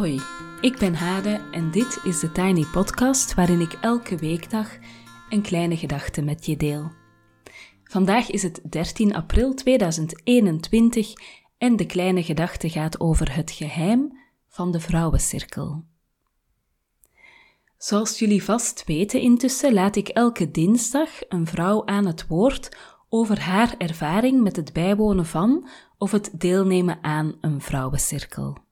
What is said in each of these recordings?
Hoi, ik ben Hade en dit is de Tiny Podcast waarin ik elke weekdag een kleine gedachte met je deel. Vandaag is het 13 april 2021 en de kleine gedachte gaat over het geheim van de vrouwencirkel. Zoals jullie vast weten intussen laat ik elke dinsdag een vrouw aan het woord over haar ervaring met het bijwonen van of het deelnemen aan een vrouwencirkel.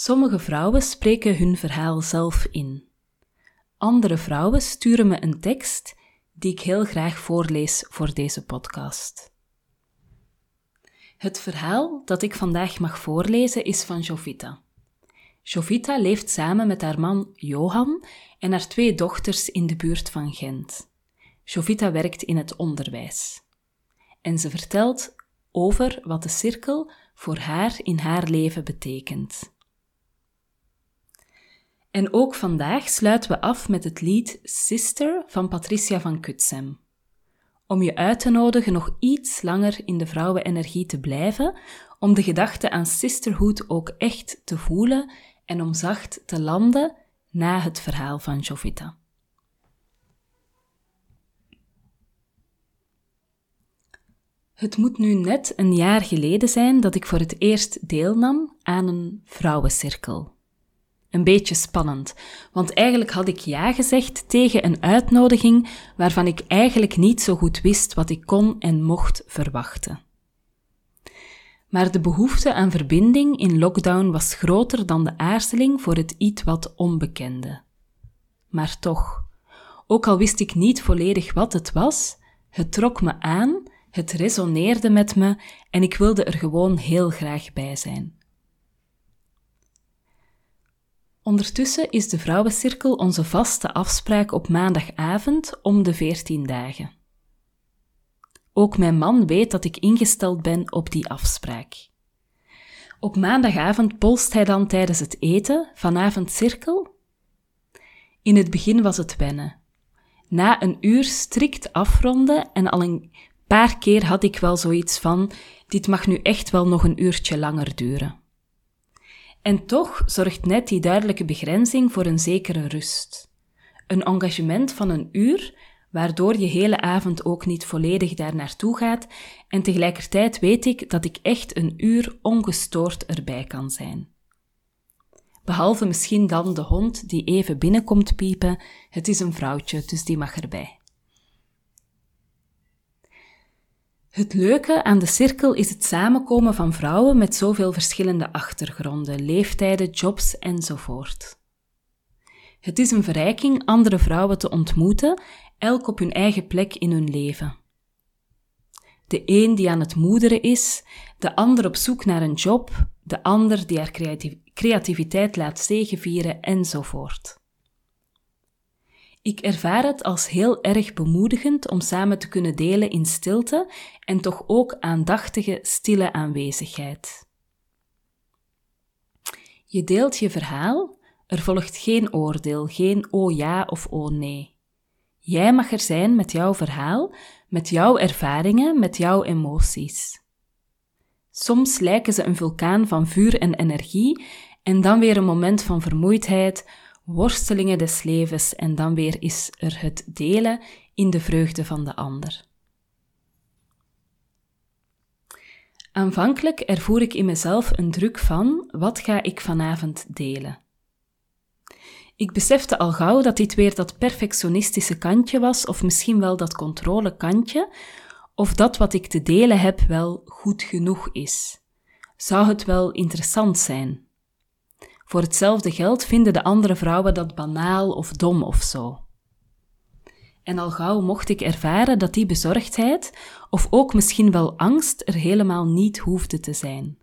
Sommige vrouwen spreken hun verhaal zelf in. Andere vrouwen sturen me een tekst die ik heel graag voorlees voor deze podcast. Het verhaal dat ik vandaag mag voorlezen is van Jovita. Jovita leeft samen met haar man Johan en haar twee dochters in de buurt van Gent. Jovita werkt in het onderwijs. En ze vertelt over wat de cirkel voor haar in haar leven betekent. En ook vandaag sluiten we af met het lied Sister van Patricia van Kutsem. Om je uit te nodigen nog iets langer in de vrouwenenergie te blijven, om de gedachte aan sisterhood ook echt te voelen en om zacht te landen na het verhaal van Jovita. Het moet nu net een jaar geleden zijn dat ik voor het eerst deelnam aan een vrouwencirkel. Een beetje spannend, want eigenlijk had ik ja gezegd tegen een uitnodiging waarvan ik eigenlijk niet zo goed wist wat ik kon en mocht verwachten. Maar de behoefte aan verbinding in lockdown was groter dan de aarzeling voor het iets wat onbekende. Maar toch, ook al wist ik niet volledig wat het was, het trok me aan, het resoneerde met me en ik wilde er gewoon heel graag bij zijn. Ondertussen is de Vrouwencirkel onze vaste afspraak op maandagavond om de 14 dagen. Ook mijn man weet dat ik ingesteld ben op die afspraak. Op maandagavond polst hij dan tijdens het eten, vanavond cirkel? In het begin was het wennen. Na een uur strikt afronden en al een paar keer had ik wel zoiets van: dit mag nu echt wel nog een uurtje langer duren. En toch zorgt net die duidelijke begrenzing voor een zekere rust. Een engagement van een uur, waardoor je hele avond ook niet volledig daar naartoe gaat, en tegelijkertijd weet ik dat ik echt een uur ongestoord erbij kan zijn. Behalve misschien dan de hond die even binnenkomt piepen, het is een vrouwtje, dus die mag erbij. Het leuke aan de cirkel is het samenkomen van vrouwen met zoveel verschillende achtergronden, leeftijden, jobs enzovoort. Het is een verrijking andere vrouwen te ontmoeten, elk op hun eigen plek in hun leven. De een die aan het moederen is, de ander op zoek naar een job, de ander die haar creativiteit laat zegevieren enzovoort. Ik ervaar het als heel erg bemoedigend om samen te kunnen delen in stilte en toch ook aandachtige, stille aanwezigheid. Je deelt je verhaal, er volgt geen oordeel, geen oh ja of oh nee. Jij mag er zijn met jouw verhaal, met jouw ervaringen, met jouw emoties. Soms lijken ze een vulkaan van vuur en energie en dan weer een moment van vermoeidheid, worstelingen des levens en dan weer is er het delen in de vreugde van de ander. Aanvankelijk ervoer ik in mezelf een druk van wat ga ik vanavond delen. Ik besefte al gauw dat dit weer dat perfectionistische kantje was, of misschien wel dat controlekantje, of dat wat ik te delen heb wel goed genoeg is. Zou het wel interessant zijn? Voor hetzelfde geld vinden de andere vrouwen dat banaal of dom of zo. En al gauw mocht ik ervaren dat die bezorgdheid, of ook misschien wel angst, er helemaal niet hoefde te zijn.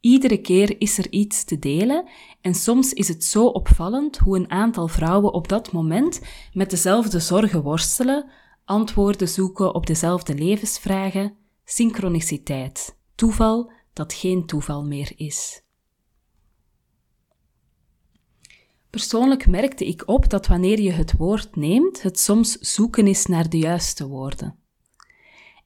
Iedere keer is er iets te delen en soms is het zo opvallend hoe een aantal vrouwen op dat moment met dezelfde zorgen worstelen, antwoorden zoeken op dezelfde levensvragen, synchroniciteit, toeval dat geen toeval meer is. Persoonlijk merkte ik op dat wanneer je het woord neemt, het soms zoeken is naar de juiste woorden.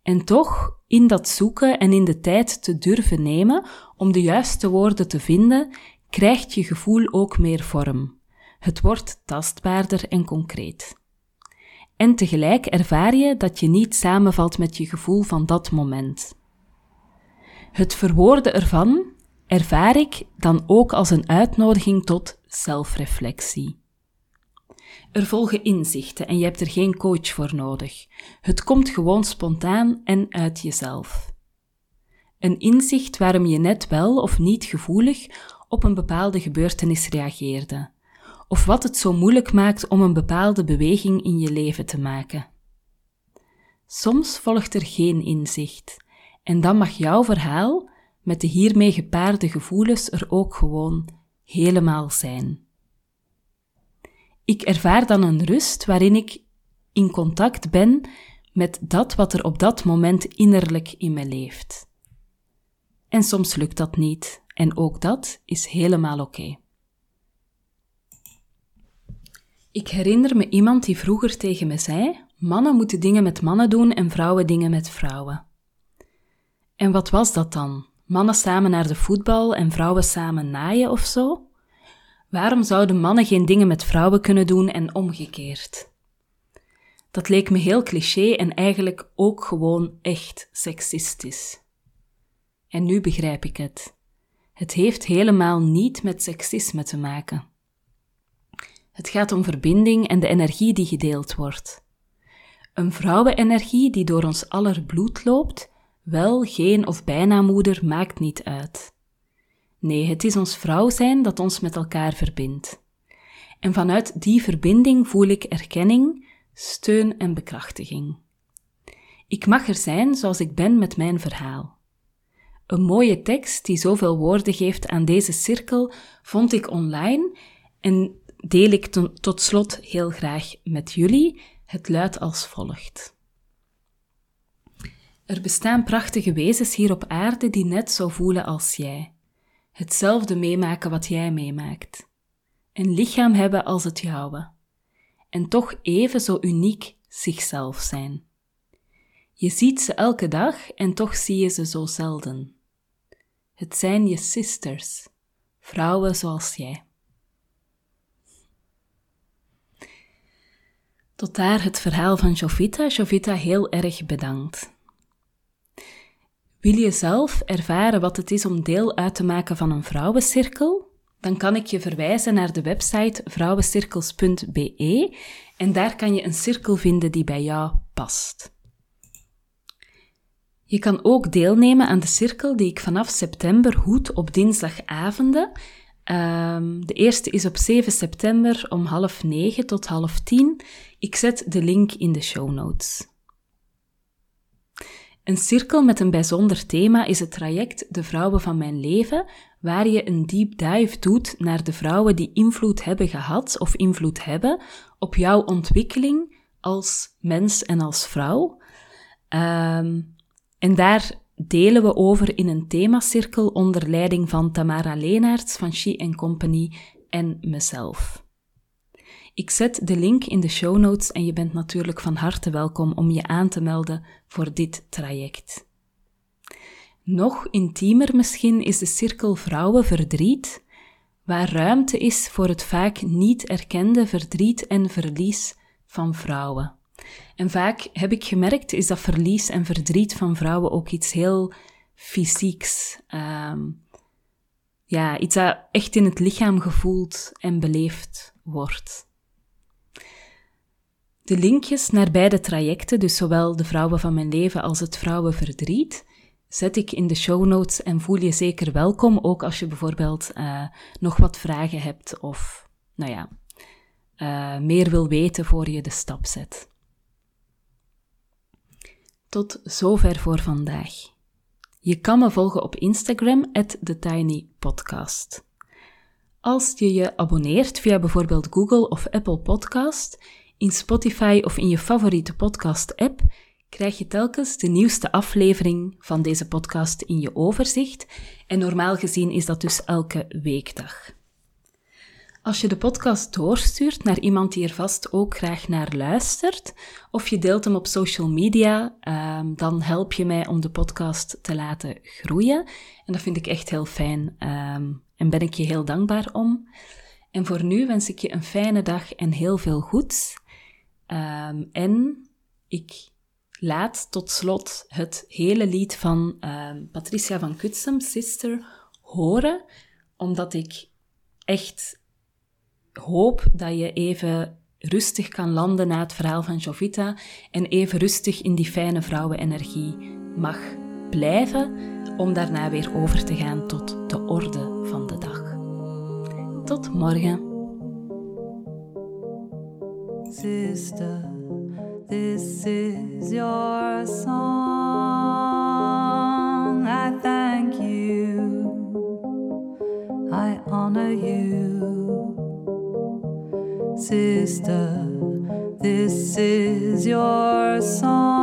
En toch in dat zoeken en in de tijd te durven nemen om de juiste woorden te vinden, krijgt je gevoel ook meer vorm. Het wordt tastbaarder en concreet. En tegelijk ervaar je dat je niet samenvalt met je gevoel van dat moment. Het verwoorden ervan ervaar ik dan ook als een uitnodiging tot zelfreflectie. Er volgen inzichten en je hebt er geen coach voor nodig. Het komt gewoon spontaan en uit jezelf. Een inzicht waarom je net wel of niet gevoelig op een bepaalde gebeurtenis reageerde, of wat het zo moeilijk maakt om een bepaalde beweging in je leven te maken. Soms volgt er geen inzicht, en dan mag jouw verhaal met de hiermee gepaarde gevoelens er ook gewoon helemaal zijn. Ik ervaar dan een rust waarin ik in contact ben met dat wat er op dat moment innerlijk in me leeft. En soms lukt dat niet, en ook dat is helemaal oké. Ik herinner me iemand die vroeger tegen me zei: mannen moeten dingen met mannen doen en vrouwen dingen met vrouwen. En wat was dat dan? Mannen samen naar de voetbal en vrouwen samen naaien of zo? Waarom zouden mannen geen dingen met vrouwen kunnen doen en omgekeerd? Dat leek me heel cliché en eigenlijk ook gewoon echt seksistisch. En nu begrijp ik het. Het heeft helemaal niet met seksisme te maken. Het gaat om verbinding en de energie die gedeeld wordt. Een vrouwenenergie die door ons aller bloed loopt, wel, geen of bijna moeder maakt niet uit. Nee, het is ons vrouw zijn dat ons met elkaar verbindt. En vanuit die verbinding voel ik erkenning, steun en bekrachtiging. Ik mag er zijn zoals ik ben met mijn verhaal. Een mooie tekst die zoveel woorden geeft aan deze cirkel vond ik online en deel ik tot slot heel graag met jullie. Het luidt als volgt. Er bestaan prachtige wezens hier op aarde die net zo voelen als jij hetzelfde meemaken wat jij meemaakt. Een lichaam hebben als het jouwe. En toch even zo uniek zichzelf zijn. Je ziet ze elke dag en toch zie je ze zo zelden. Het zijn je sisters, vrouwen zoals jij. Tot daar het verhaal van Jovita. Jovita, heel erg bedankt. Wil je zelf ervaren wat het is om deel uit te maken van een vrouwencirkel? Dan kan ik je verwijzen naar de website vrouwencirkels.be en daar kan je een cirkel vinden die bij jou past. Je kan ook deelnemen aan de cirkel die ik vanaf september hoed op dinsdagavonden. Um, de eerste is op 7 september om half negen tot half tien. Ik zet de link in de show notes. Een cirkel met een bijzonder thema is het traject De Vrouwen van Mijn Leven, waar je een deep dive doet naar de vrouwen die invloed hebben gehad of invloed hebben op jouw ontwikkeling als mens en als vrouw. Um, en daar delen we over in een themacirkel onder leiding van Tamara Leenaerts van She Company en mezelf. Ik zet de link in de show notes en je bent natuurlijk van harte welkom om je aan te melden voor dit traject. Nog intiemer misschien is de cirkel vrouwenverdriet, waar ruimte is voor het vaak niet erkende verdriet en verlies van vrouwen. En vaak heb ik gemerkt, is dat verlies en verdriet van vrouwen ook iets heel fysieks. Um, ja, iets dat echt in het lichaam gevoeld en beleefd wordt. De linkjes naar beide trajecten, dus zowel de vrouwen van mijn leven als het vrouwenverdriet, zet ik in de show notes en voel je zeker welkom, ook als je bijvoorbeeld uh, nog wat vragen hebt of, nou ja, uh, meer wil weten voor je de stap zet. Tot zover voor vandaag. Je kan me volgen op Instagram, TheTinyPodcast. Als je je abonneert via bijvoorbeeld Google of Apple Podcast, in Spotify of in je favoriete podcast-app krijg je telkens de nieuwste aflevering van deze podcast in je overzicht. En normaal gezien is dat dus elke weekdag. Als je de podcast doorstuurt naar iemand die er vast ook graag naar luistert, of je deelt hem op social media, um, dan help je mij om de podcast te laten groeien. En dat vind ik echt heel fijn um, en ben ik je heel dankbaar om. En voor nu wens ik je een fijne dag en heel veel goeds. Um, en ik laat tot slot het hele lied van Patricia van Kutsem, Sister, horen, omdat ik echt hoop dat je even rustig kan landen na het verhaal van Jovita en even rustig in die fijne vrouwenenergie mag blijven om daarna weer over te gaan tot de orde van de dag. Tot morgen. Sister, this is your song. I thank you. I honor you. Sister, this is your song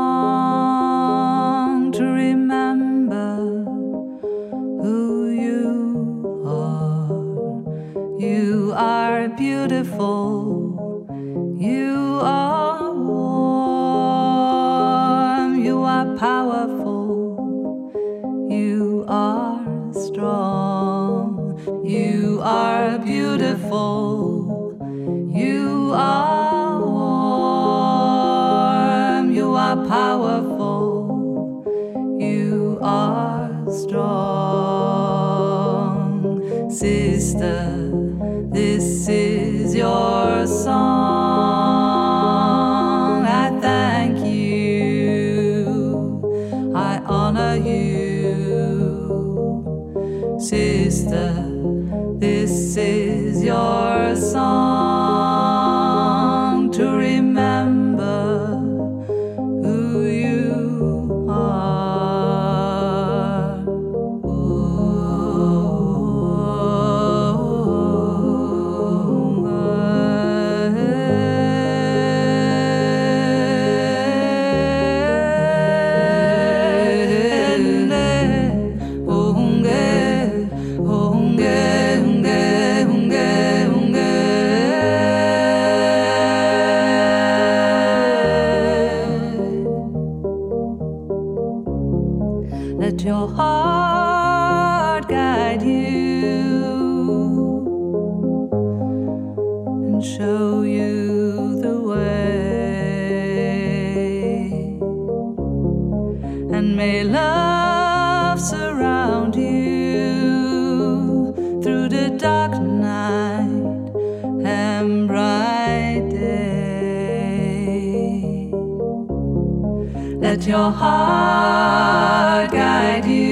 Sister, this is your song. May love surround you through the dark night and bright day. Let your heart guide you.